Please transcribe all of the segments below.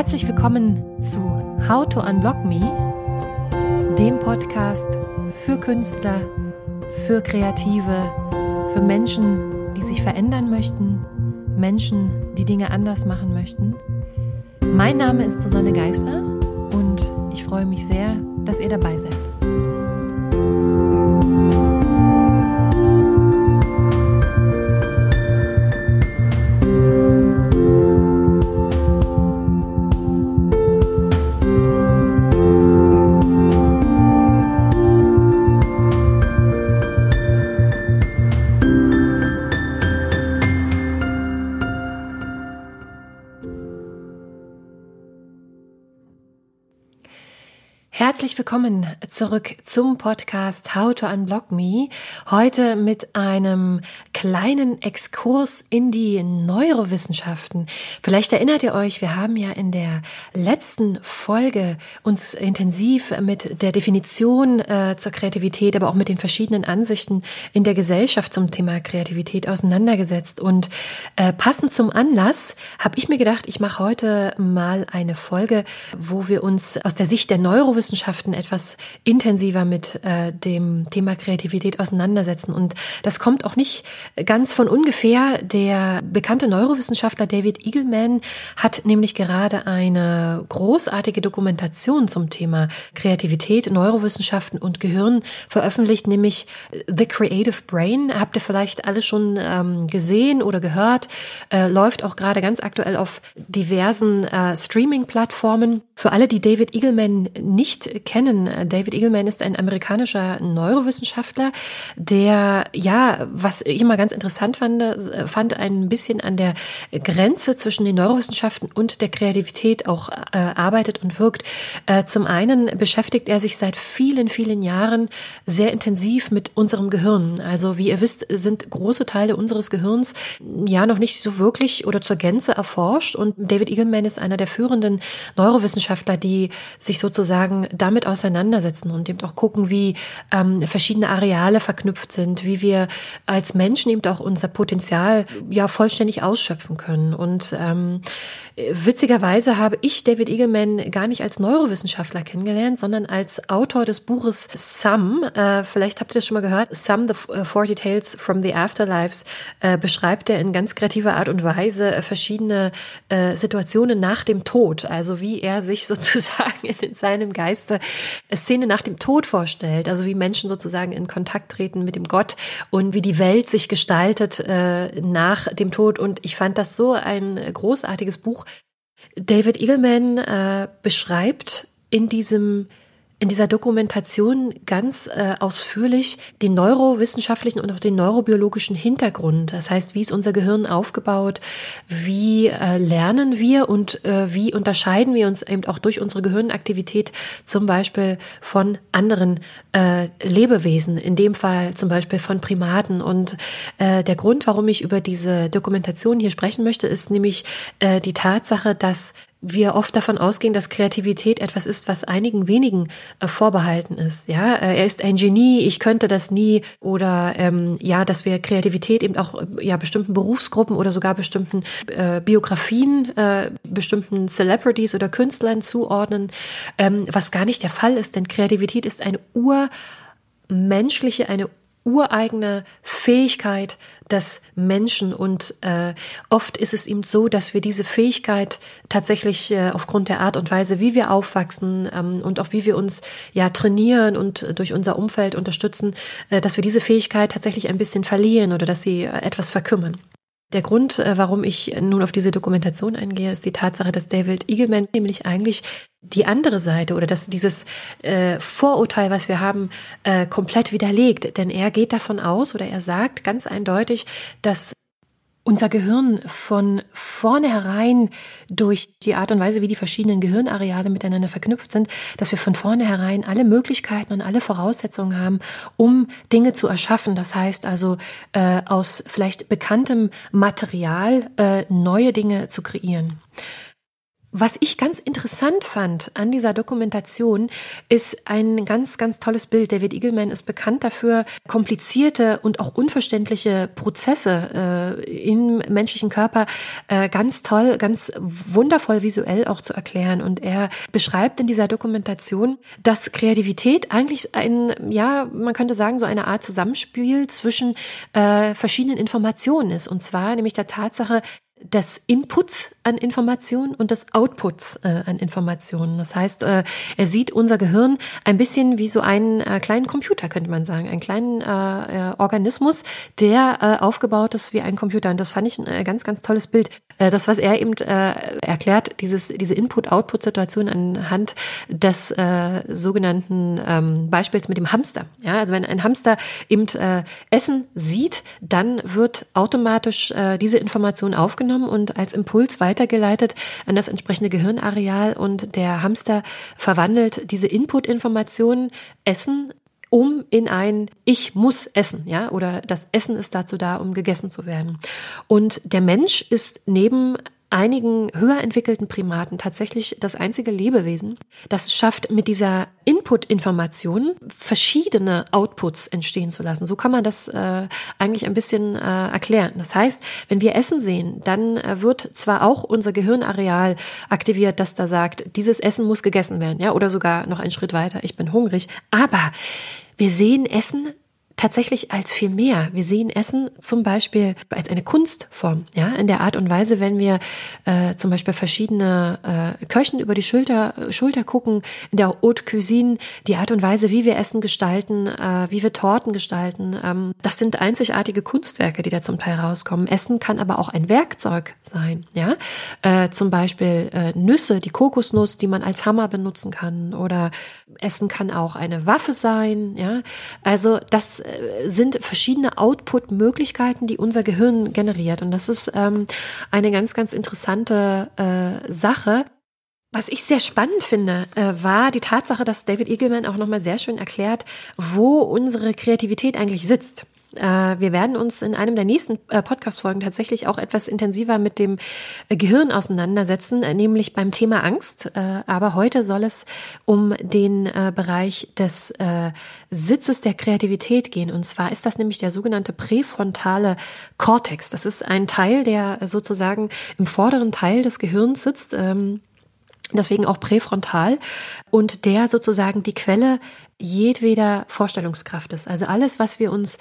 Herzlich willkommen zu How to Unblock Me, dem Podcast für Künstler, für Kreative, für Menschen, die sich verändern möchten, Menschen, die Dinge anders machen möchten. Mein Name ist Susanne Geißler und ich freue mich sehr, dass ihr dabei seid. Herzlich willkommen zurück zum Podcast How to Unblock Me. Heute mit einem kleinen Exkurs in die Neurowissenschaften. Vielleicht erinnert ihr euch, wir haben ja in der letzten Folge uns intensiv mit der Definition äh, zur Kreativität, aber auch mit den verschiedenen Ansichten in der Gesellschaft zum Thema Kreativität auseinandergesetzt. Und äh, passend zum Anlass habe ich mir gedacht, ich mache heute mal eine Folge, wo wir uns aus der Sicht der Neurowissenschaften Wissenschaften etwas intensiver mit äh, dem Thema Kreativität auseinandersetzen. Und das kommt auch nicht ganz von ungefähr. Der bekannte Neurowissenschaftler David Eagleman hat nämlich gerade eine großartige Dokumentation zum Thema Kreativität, Neurowissenschaften und Gehirn veröffentlicht, nämlich The Creative Brain. Habt ihr vielleicht alle schon ähm, gesehen oder gehört? Äh, läuft auch gerade ganz aktuell auf diversen äh, Streaming-Plattformen. Für alle, die David Eagleman nicht kennen. David Eagleman ist ein amerikanischer Neurowissenschaftler, der, ja, was ich immer ganz interessant fand, fand ein bisschen an der Grenze zwischen den Neurowissenschaften und der Kreativität auch äh, arbeitet und wirkt. Äh, zum einen beschäftigt er sich seit vielen, vielen Jahren sehr intensiv mit unserem Gehirn. Also wie ihr wisst, sind große Teile unseres Gehirns ja noch nicht so wirklich oder zur Gänze erforscht. Und David Eagleman ist einer der führenden Neurowissenschaftler, die sich sozusagen damit auseinandersetzen und eben auch gucken, wie ähm, verschiedene Areale verknüpft sind, wie wir als Menschen eben auch unser Potenzial ja vollständig ausschöpfen können. Und ähm, witzigerweise habe ich David Eagleman gar nicht als Neurowissenschaftler kennengelernt, sondern als Autor des Buches Some. Äh, vielleicht habt ihr das schon mal gehört. Some, the 40 Tales from the Afterlives, äh, beschreibt er in ganz kreativer Art und Weise äh, verschiedene äh, Situationen nach dem Tod. Also wie er sich sozusagen in seinem Geist erste Szene nach dem Tod vorstellt, also wie Menschen sozusagen in Kontakt treten mit dem Gott und wie die Welt sich gestaltet äh, nach dem Tod. Und ich fand das so ein großartiges Buch. David Eagleman äh, beschreibt in diesem in dieser Dokumentation ganz äh, ausführlich den neurowissenschaftlichen und auch den neurobiologischen Hintergrund. Das heißt, wie ist unser Gehirn aufgebaut? Wie äh, lernen wir und äh, wie unterscheiden wir uns eben auch durch unsere Gehirnaktivität zum Beispiel von anderen äh, Lebewesen, in dem Fall zum Beispiel von Primaten. Und äh, der Grund, warum ich über diese Dokumentation hier sprechen möchte, ist nämlich äh, die Tatsache, dass wir oft davon ausgehen, dass Kreativität etwas ist, was einigen wenigen äh, vorbehalten ist. Ja, äh, er ist ein Genie, ich könnte das nie oder ähm, ja, dass wir Kreativität eben auch äh, ja bestimmten Berufsgruppen oder sogar bestimmten äh, Biografien, äh, bestimmten Celebrities oder Künstlern zuordnen, ähm, was gar nicht der Fall ist, denn Kreativität ist eine urmenschliche, eine ureigene Fähigkeit des Menschen und äh, oft ist es ihm so, dass wir diese Fähigkeit tatsächlich äh, aufgrund der Art und Weise, wie wir aufwachsen ähm, und auch wie wir uns ja trainieren und durch unser Umfeld unterstützen, äh, dass wir diese Fähigkeit tatsächlich ein bisschen verlieren oder dass sie äh, etwas verkümmern. Der Grund, äh, warum ich nun auf diese Dokumentation eingehe, ist die Tatsache, dass David Eagleman nämlich eigentlich die andere Seite oder dass dieses äh, Vorurteil, was wir haben, äh, komplett widerlegt. Denn er geht davon aus oder er sagt ganz eindeutig, dass unser Gehirn von vornherein durch die Art und Weise, wie die verschiedenen Gehirnareale miteinander verknüpft sind, dass wir von vornherein alle Möglichkeiten und alle Voraussetzungen haben, um Dinge zu erschaffen. Das heißt also, äh, aus vielleicht bekanntem Material äh, neue Dinge zu kreieren. Was ich ganz interessant fand an dieser Dokumentation ist ein ganz, ganz tolles Bild. David Eagleman ist bekannt dafür, komplizierte und auch unverständliche Prozesse äh, im menschlichen Körper äh, ganz toll, ganz wundervoll visuell auch zu erklären. Und er beschreibt in dieser Dokumentation, dass Kreativität eigentlich ein, ja, man könnte sagen, so eine Art Zusammenspiel zwischen äh, verschiedenen Informationen ist. Und zwar nämlich der Tatsache, des Inputs an Informationen und des Outputs äh, an Informationen. Das heißt, äh, er sieht unser Gehirn ein bisschen wie so einen äh, kleinen Computer, könnte man sagen, einen kleinen äh, äh Organismus, der äh, aufgebaut ist wie ein Computer. Und das fand ich ein ganz, ganz tolles Bild. Das, was er eben erklärt, dieses, diese Input-Output-Situation anhand des sogenannten ähm, Beispiels mit dem Hamster. Ja, also wenn ein Hamster eben Essen sieht, dann wird automatisch diese Information aufgenommen und als Impuls weitergeleitet an das entsprechende Gehirnareal und der Hamster verwandelt diese Input-Informationen Essen um in ein Ich muss essen, ja, oder das Essen ist dazu da, um gegessen zu werden. Und der Mensch ist neben einigen höher entwickelten Primaten tatsächlich das einzige Lebewesen, das es schafft, mit dieser Input-Information verschiedene Outputs entstehen zu lassen. So kann man das äh, eigentlich ein bisschen äh, erklären. Das heißt, wenn wir Essen sehen, dann äh, wird zwar auch unser Gehirnareal aktiviert, das da sagt, dieses Essen muss gegessen werden, ja, oder sogar noch einen Schritt weiter, ich bin hungrig, aber wir sehen Essen tatsächlich als viel mehr. Wir sehen Essen zum Beispiel als eine Kunstform, ja, in der Art und Weise, wenn wir äh, zum Beispiel verschiedene äh, Köchen über die Schulter, Schulter gucken, in der Haute Cuisine, die Art und Weise, wie wir Essen gestalten, äh, wie wir Torten gestalten, ähm, das sind einzigartige Kunstwerke, die da zum Teil rauskommen. Essen kann aber auch ein Werkzeug sein, ja, äh, zum Beispiel äh, Nüsse, die Kokosnuss, die man als Hammer benutzen kann, oder Essen kann auch eine Waffe sein, ja, also das sind verschiedene Output-Möglichkeiten, die unser Gehirn generiert. Und das ist ähm, eine ganz, ganz interessante äh, Sache. Was ich sehr spannend finde, äh, war die Tatsache, dass David Eagleman auch nochmal sehr schön erklärt, wo unsere Kreativität eigentlich sitzt. Äh, wir werden uns in einem der nächsten äh, Podcast-Folgen tatsächlich auch etwas intensiver mit dem äh, Gehirn auseinandersetzen, nämlich beim Thema Angst. Aber heute soll es um den Bereich des Sitzes der Kreativität gehen. Und zwar ist das nämlich der sogenannte präfrontale Kortex. Das ist ein Teil, der sozusagen im vorderen Teil des Gehirns sitzt. Ähm, deswegen auch präfrontal und der sozusagen die Quelle jedweder Vorstellungskraft ist. Also alles, was wir uns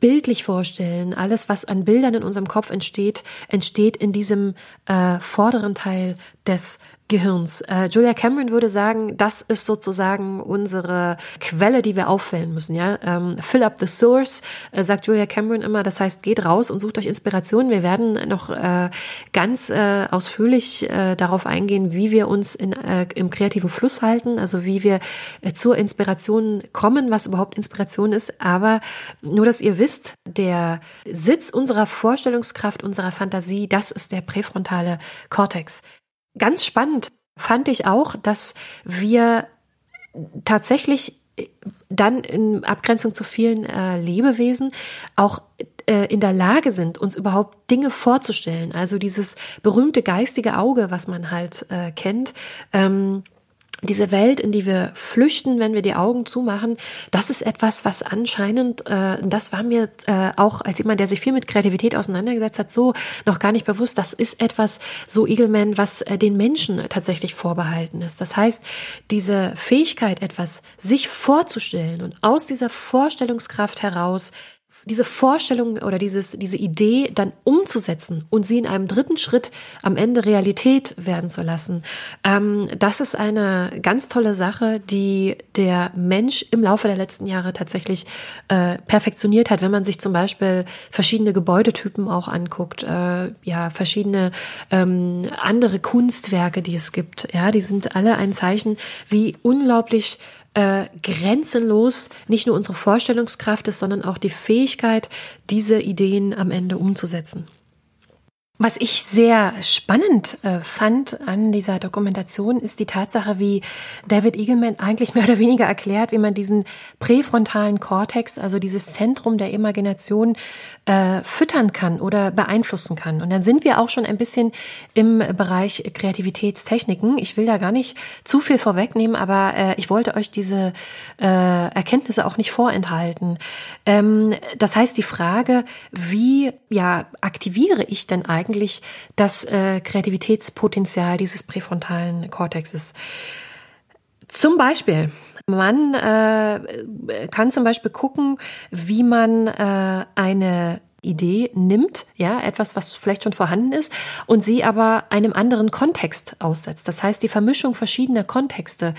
bildlich vorstellen, alles, was an Bildern in unserem Kopf entsteht, entsteht in diesem äh, vorderen Teil des Gehirns. Äh, Julia Cameron würde sagen, das ist sozusagen unsere Quelle, die wir auffällen müssen. Ja, ähm, fill up the source, äh, sagt Julia Cameron immer. Das heißt, geht raus und sucht euch Inspiration. Wir werden noch äh, ganz äh, ausführlich äh, darauf eingehen, wie wir uns in, äh, im kreativen Fluss halten, also wie wir äh, zur Inspiration kommen, was überhaupt Inspiration ist. Aber nur, dass ihr wisst, der Sitz unserer Vorstellungskraft, unserer Fantasie, das ist der präfrontale Kortex. Ganz spannend fand ich auch, dass wir tatsächlich äh, dann in Abgrenzung zu vielen äh, Lebewesen auch äh, in der Lage sind, uns überhaupt Dinge vorzustellen. Also dieses berühmte geistige Auge, was man halt äh, kennt. Ähm, diese Welt, in die wir flüchten, wenn wir die Augen zumachen, das ist etwas, was anscheinend, äh, das war mir äh, auch als jemand, der sich viel mit Kreativität auseinandergesetzt hat, so noch gar nicht bewusst. Das ist etwas, so Eagleman, was äh, den Menschen tatsächlich vorbehalten ist. Das heißt, diese Fähigkeit, etwas sich vorzustellen und aus dieser Vorstellungskraft heraus diese Vorstellung oder dieses, diese Idee dann umzusetzen und sie in einem dritten Schritt am Ende Realität werden zu lassen, ähm, das ist eine ganz tolle Sache, die der Mensch im Laufe der letzten Jahre tatsächlich äh, perfektioniert hat. Wenn man sich zum Beispiel verschiedene Gebäudetypen auch anguckt, äh, ja, verschiedene ähm, andere Kunstwerke, die es gibt, ja, die sind alle ein Zeichen, wie unglaublich äh, grenzenlos nicht nur unsere Vorstellungskraft ist, sondern auch die Fähigkeit, diese Ideen am Ende umzusetzen. Was ich sehr spannend äh, fand an dieser Dokumentation ist die Tatsache, wie David Eagleman eigentlich mehr oder weniger erklärt, wie man diesen präfrontalen Kortex, also dieses Zentrum der Imagination, äh, füttern kann oder beeinflussen kann. Und dann sind wir auch schon ein bisschen im Bereich Kreativitätstechniken. Ich will da gar nicht zu viel vorwegnehmen, aber äh, ich wollte euch diese äh, Erkenntnisse auch nicht vorenthalten. Ähm, das heißt, die Frage, wie ja aktiviere ich denn eigentlich eigentlich das äh, Kreativitätspotenzial dieses präfrontalen Kortexes. Zum Beispiel, man äh, kann zum Beispiel gucken, wie man äh, eine Idee nimmt, ja, etwas, was vielleicht schon vorhanden ist, und sie aber einem anderen Kontext aussetzt. Das heißt, die Vermischung verschiedener Kontexte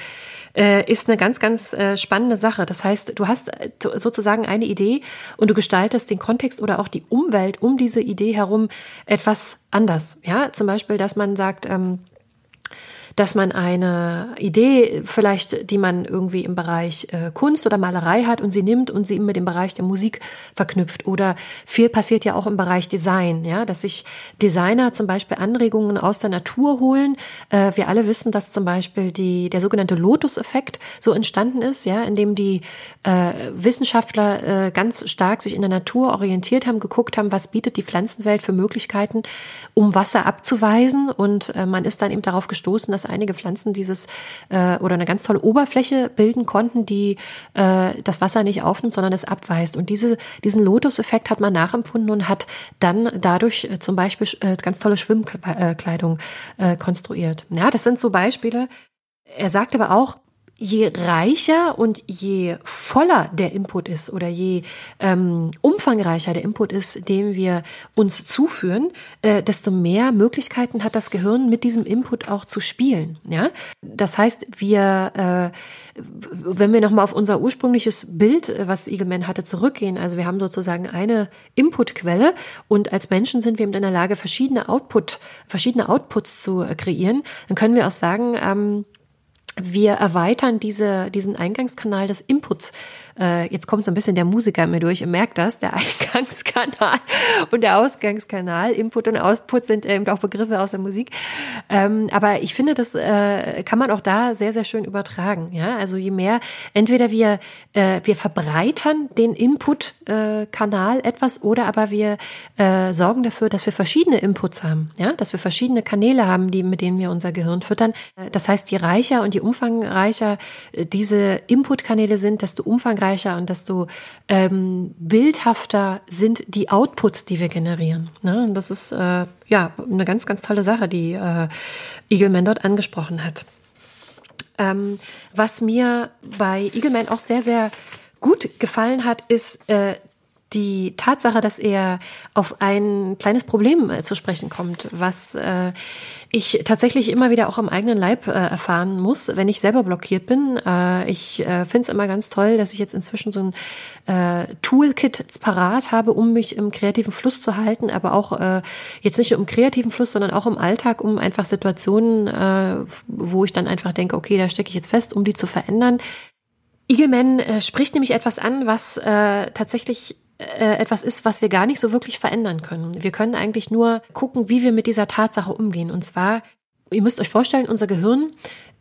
äh, ist eine ganz, ganz äh, spannende Sache. Das heißt, du hast äh, sozusagen eine Idee und du gestaltest den Kontext oder auch die Umwelt um diese Idee herum etwas anders. Ja, zum Beispiel, dass man sagt, ähm, dass man eine Idee vielleicht, die man irgendwie im Bereich äh, Kunst oder Malerei hat und sie nimmt und sie mit dem Bereich der Musik verknüpft. Oder viel passiert ja auch im Bereich Design, ja, dass sich Designer zum Beispiel Anregungen aus der Natur holen. Äh, wir alle wissen, dass zum Beispiel die, der sogenannte Lotus-Effekt so entstanden ist, ja, in dem die äh, Wissenschaftler äh, ganz stark sich in der Natur orientiert haben, geguckt haben, was bietet die Pflanzenwelt für Möglichkeiten, um Wasser abzuweisen. Und äh, man ist dann eben darauf gestoßen, dass einige Pflanzen dieses äh, oder eine ganz tolle Oberfläche bilden konnten, die äh, das Wasser nicht aufnimmt, sondern es abweist. Und diese, diesen Lotus-Effekt hat man nachempfunden und hat dann dadurch äh, zum Beispiel äh, ganz tolle Schwimmkleidung äh, konstruiert. Ja, das sind so Beispiele. Er sagt aber auch, je reicher und je voller der Input ist oder je ähm, umfangreicher der Input ist, den wir uns zuführen, äh, desto mehr Möglichkeiten hat das Gehirn mit diesem Input auch zu spielen. Ja, das heißt, wir, äh, wenn wir nochmal auf unser ursprüngliches Bild, äh, was Eagleman hatte, zurückgehen, also wir haben sozusagen eine Inputquelle und als Menschen sind wir in der Lage, verschiedene Output, verschiedene Outputs zu äh, kreieren, dann können wir auch sagen, ähm, wir erweitern diese, diesen Eingangskanal des Inputs äh, jetzt kommt so ein bisschen der Musiker mir durch und merkt das, der Eingangskanal und der Ausgangskanal, Input und Output sind eben auch Begriffe aus der Musik. Ähm, aber ich finde, das äh, kann man auch da sehr, sehr schön übertragen. Ja, also je mehr, entweder wir, äh, wir verbreitern den Input-Kanal äh, etwas oder aber wir äh, sorgen dafür, dass wir verschiedene Inputs haben, ja, dass wir verschiedene Kanäle haben, die, mit denen wir unser Gehirn füttern. Das heißt, je reicher und je umfangreicher äh, diese Input-Kanäle sind, desto umfangreicher umfangreicher und desto ähm, bildhafter sind die Outputs, die wir generieren. Ne? Und das ist äh, ja eine ganz, ganz tolle Sache, die äh, Eagleman dort angesprochen hat. Ähm, was mir bei Eagleman auch sehr, sehr gut gefallen hat, ist äh, die Tatsache, dass er auf ein kleines Problem äh, zu sprechen kommt, was äh, ich tatsächlich immer wieder auch am eigenen Leib äh, erfahren muss, wenn ich selber blockiert bin. Äh, ich äh, finde es immer ganz toll, dass ich jetzt inzwischen so ein äh, Toolkit parat habe, um mich im kreativen Fluss zu halten, aber auch äh, jetzt nicht nur im kreativen Fluss, sondern auch im Alltag, um einfach Situationen, äh, wo ich dann einfach denke, okay, da stecke ich jetzt fest, um die zu verändern. Eagleman äh, spricht nämlich etwas an, was äh, tatsächlich etwas ist, was wir gar nicht so wirklich verändern können. Wir können eigentlich nur gucken, wie wir mit dieser Tatsache umgehen. Und zwar, ihr müsst euch vorstellen, unser Gehirn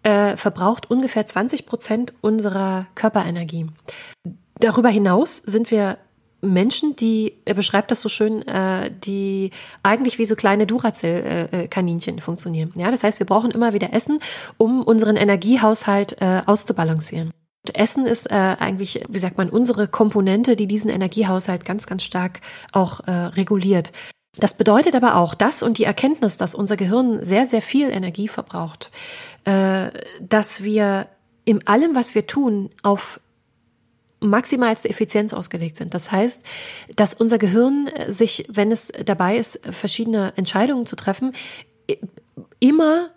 äh, verbraucht ungefähr 20 Prozent unserer Körperenergie. Darüber hinaus sind wir Menschen, die, er beschreibt das so schön, äh, die eigentlich wie so kleine Duracell-Kaninchen funktionieren. Ja, das heißt, wir brauchen immer wieder Essen, um unseren Energiehaushalt äh, auszubalancieren. Essen ist äh, eigentlich, wie sagt man, unsere Komponente, die diesen Energiehaushalt ganz, ganz stark auch äh, reguliert. Das bedeutet aber auch das und die Erkenntnis, dass unser Gehirn sehr, sehr viel Energie verbraucht, äh, dass wir in allem, was wir tun, auf maximalste Effizienz ausgelegt sind. Das heißt, dass unser Gehirn sich, wenn es dabei ist, verschiedene Entscheidungen zu treffen, immer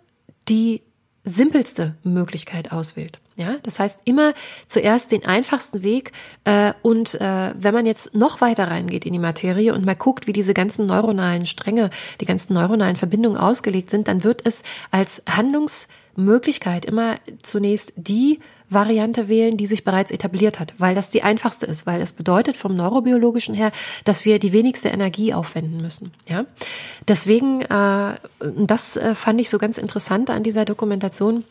die simpelste Möglichkeit auswählt. Ja, das heißt immer zuerst den einfachsten Weg äh, und äh, wenn man jetzt noch weiter reingeht in die Materie und mal guckt, wie diese ganzen neuronalen Stränge, die ganzen neuronalen Verbindungen ausgelegt sind, dann wird es als Handlungsmöglichkeit immer zunächst die Variante wählen, die sich bereits etabliert hat, weil das die einfachste ist, weil es bedeutet vom neurobiologischen her, dass wir die wenigste Energie aufwenden müssen. Ja, deswegen, äh, das äh, fand ich so ganz interessant an dieser Dokumentation.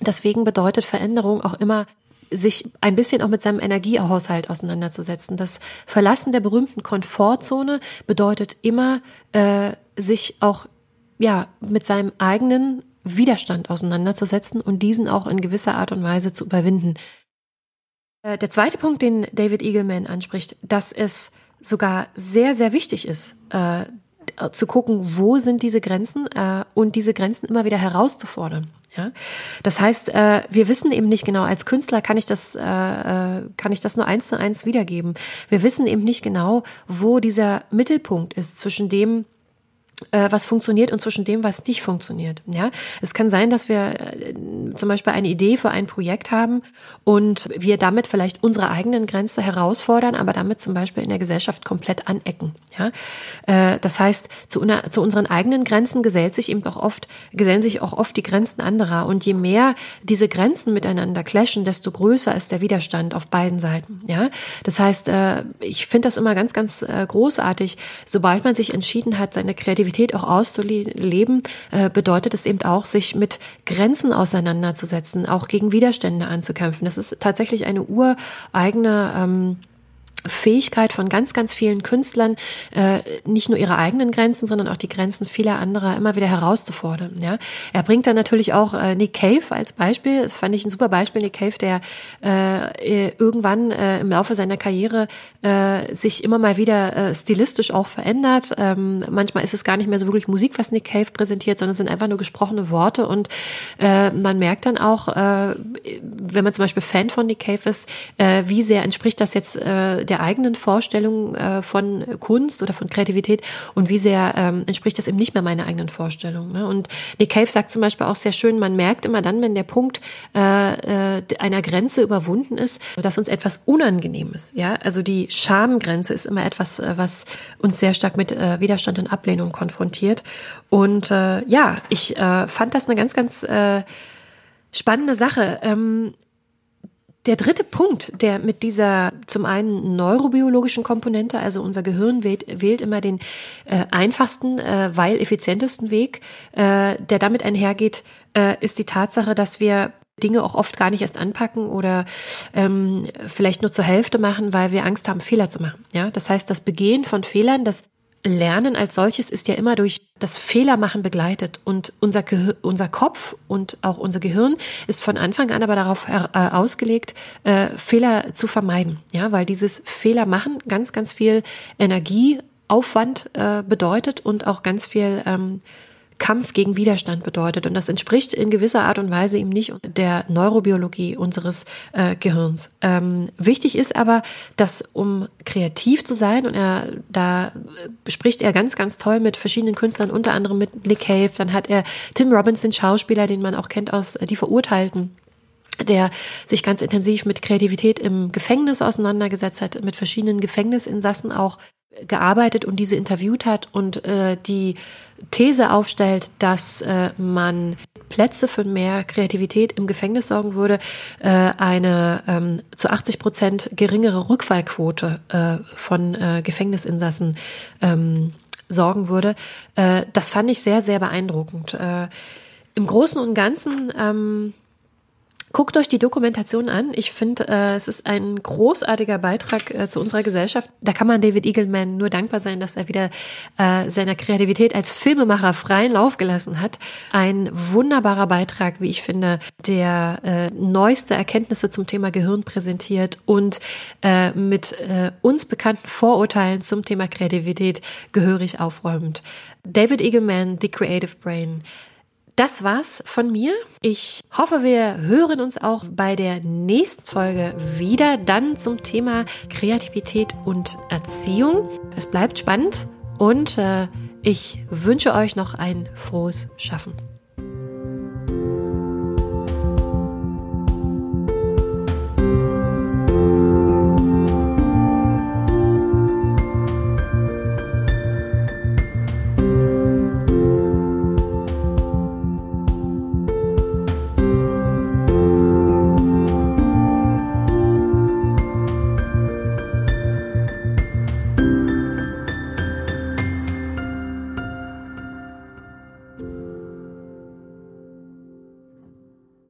Deswegen bedeutet Veränderung auch immer sich ein bisschen auch mit seinem Energiehaushalt auseinanderzusetzen. Das Verlassen der berühmten Komfortzone bedeutet immer, äh, sich auch ja mit seinem eigenen Widerstand auseinanderzusetzen und diesen auch in gewisser Art und Weise zu überwinden. Äh, der zweite Punkt, den David Eagleman anspricht, dass es sogar sehr, sehr wichtig ist, äh, zu gucken, wo sind diese Grenzen äh, und diese Grenzen immer wieder herauszufordern. Ja, das heißt, äh, wir wissen eben nicht genau. Als Künstler kann ich das, äh, äh, kann ich das nur eins zu eins wiedergeben. Wir wissen eben nicht genau, wo dieser Mittelpunkt ist zwischen dem, was funktioniert und zwischen dem, was nicht funktioniert. Ja, es kann sein, dass wir äh, zum Beispiel eine Idee für ein Projekt haben und wir damit vielleicht unsere eigenen Grenzen herausfordern, aber damit zum Beispiel in der Gesellschaft komplett anecken. Ja, äh, das heißt, zu, zu unseren eigenen Grenzen gesellt sich eben auch oft, gesellen sich auch oft die Grenzen anderer und je mehr diese Grenzen miteinander clashen, desto größer ist der Widerstand auf beiden Seiten. Ja, das heißt, ich finde das immer ganz, ganz großartig, sobald man sich entschieden hat, seine Kreativität Kreativität auch auszuleben, äh, bedeutet es eben auch, sich mit Grenzen auseinanderzusetzen, auch gegen Widerstände anzukämpfen. Das ist tatsächlich eine ureigene ähm, Fähigkeit von ganz, ganz vielen Künstlern, äh, nicht nur ihre eigenen Grenzen, sondern auch die Grenzen vieler anderer immer wieder herauszufordern. Ja, er bringt dann natürlich auch äh, Nick Cave als Beispiel. Fand ich ein super Beispiel. Nick Cave, der äh, irgendwann äh, im Laufe seiner Karriere äh, sich immer mal wieder äh, stilistisch auch verändert. Ähm, manchmal ist es gar nicht mehr so wirklich Musik, was Nick Cave präsentiert, sondern es sind einfach nur gesprochene Worte und äh, man merkt dann auch, äh, wenn man zum Beispiel Fan von Nick Cave ist, äh, wie sehr entspricht das jetzt äh, der der eigenen Vorstellung äh, von Kunst oder von Kreativität und wie sehr ähm, entspricht das eben nicht mehr meiner eigenen Vorstellung. Ne? Und Nick Cave sagt zum Beispiel auch sehr schön, man merkt immer dann, wenn der Punkt äh, äh, einer Grenze überwunden ist, dass uns etwas unangenehm ist. Ja, also die Schamgrenze ist immer etwas, äh, was uns sehr stark mit äh, Widerstand und Ablehnung konfrontiert. Und äh, ja, ich äh, fand das eine ganz, ganz äh, spannende Sache. Ähm, der dritte Punkt, der mit dieser zum einen neurobiologischen Komponente, also unser Gehirn wählt, wählt immer den äh, einfachsten, äh, weil effizientesten Weg, äh, der damit einhergeht, äh, ist die Tatsache, dass wir Dinge auch oft gar nicht erst anpacken oder ähm, vielleicht nur zur Hälfte machen, weil wir Angst haben, Fehler zu machen. Ja, das heißt, das Begehen von Fehlern, das Lernen als solches ist ja immer durch das Fehlermachen begleitet. Und unser, Gehir unser Kopf und auch unser Gehirn ist von Anfang an aber darauf äh, ausgelegt, äh, Fehler zu vermeiden, ja, weil dieses Fehlermachen ganz, ganz viel Energieaufwand äh, bedeutet und auch ganz viel ähm, Kampf gegen Widerstand bedeutet. Und das entspricht in gewisser Art und Weise eben nicht der Neurobiologie unseres äh, Gehirns. Ähm, wichtig ist aber, dass um kreativ zu sein, und er, da spricht er ganz, ganz toll mit verschiedenen Künstlern, unter anderem mit Nick Cave, dann hat er Tim Robbins, den Schauspieler, den man auch kennt aus äh, Die Verurteilten der sich ganz intensiv mit Kreativität im Gefängnis auseinandergesetzt hat, mit verschiedenen Gefängnisinsassen auch gearbeitet und diese interviewt hat und äh, die These aufstellt, dass äh, man Plätze für mehr Kreativität im Gefängnis sorgen würde, äh, eine ähm, zu 80 Prozent geringere Rückfallquote äh, von äh, Gefängnisinsassen ähm, sorgen würde. Äh, das fand ich sehr, sehr beeindruckend. Äh, Im Großen und Ganzen ähm, Guckt euch die Dokumentation an. Ich finde, äh, es ist ein großartiger Beitrag äh, zu unserer Gesellschaft. Da kann man David Eagleman nur dankbar sein, dass er wieder äh, seiner Kreativität als Filmemacher freien Lauf gelassen hat. Ein wunderbarer Beitrag, wie ich finde, der äh, neueste Erkenntnisse zum Thema Gehirn präsentiert und äh, mit äh, uns bekannten Vorurteilen zum Thema Kreativität gehörig aufräumend. David Eagleman, The Creative Brain. Das war's von mir. Ich hoffe, wir hören uns auch bei der nächsten Folge wieder, dann zum Thema Kreativität und Erziehung. Es bleibt spannend und äh, ich wünsche euch noch ein frohes Schaffen.